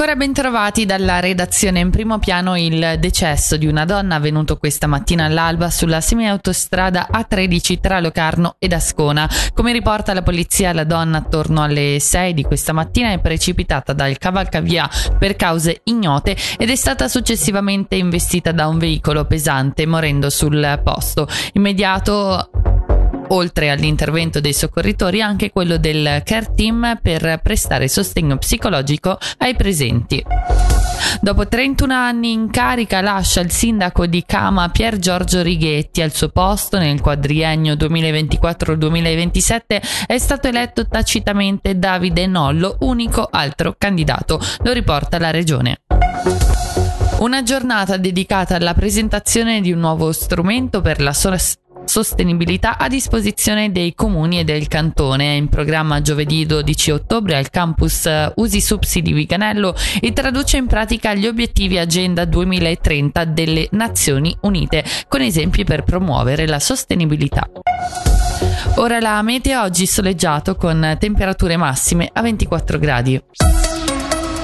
Ancora ben trovati dalla redazione in primo piano il decesso di una donna avvenuto questa mattina all'alba sulla semiautostrada A13 tra Locarno ed Ascona. Come riporta la polizia, la donna attorno alle 6 di questa mattina è precipitata dal cavalcavia per cause ignote ed è stata successivamente investita da un veicolo pesante morendo sul posto. Immediato oltre all'intervento dei soccorritori anche quello del care team per prestare sostegno psicologico ai presenti. Dopo 31 anni in carica lascia il sindaco di Cama Pier Giorgio Righetti al suo posto nel quadriennio 2024-2027 è stato eletto tacitamente Davide Nollo, unico altro candidato, lo riporta la regione. Una giornata dedicata alla presentazione di un nuovo strumento per la sola sostenibilità a disposizione dei comuni e del cantone. È in programma giovedì 12 ottobre al campus eh, Usi Subsi di Viganello e traduce in pratica gli obiettivi Agenda 2030 delle Nazioni Unite, con esempi per promuovere la sostenibilità. Ora la meteo oggi soleggiato con temperature massime a 24 gradi.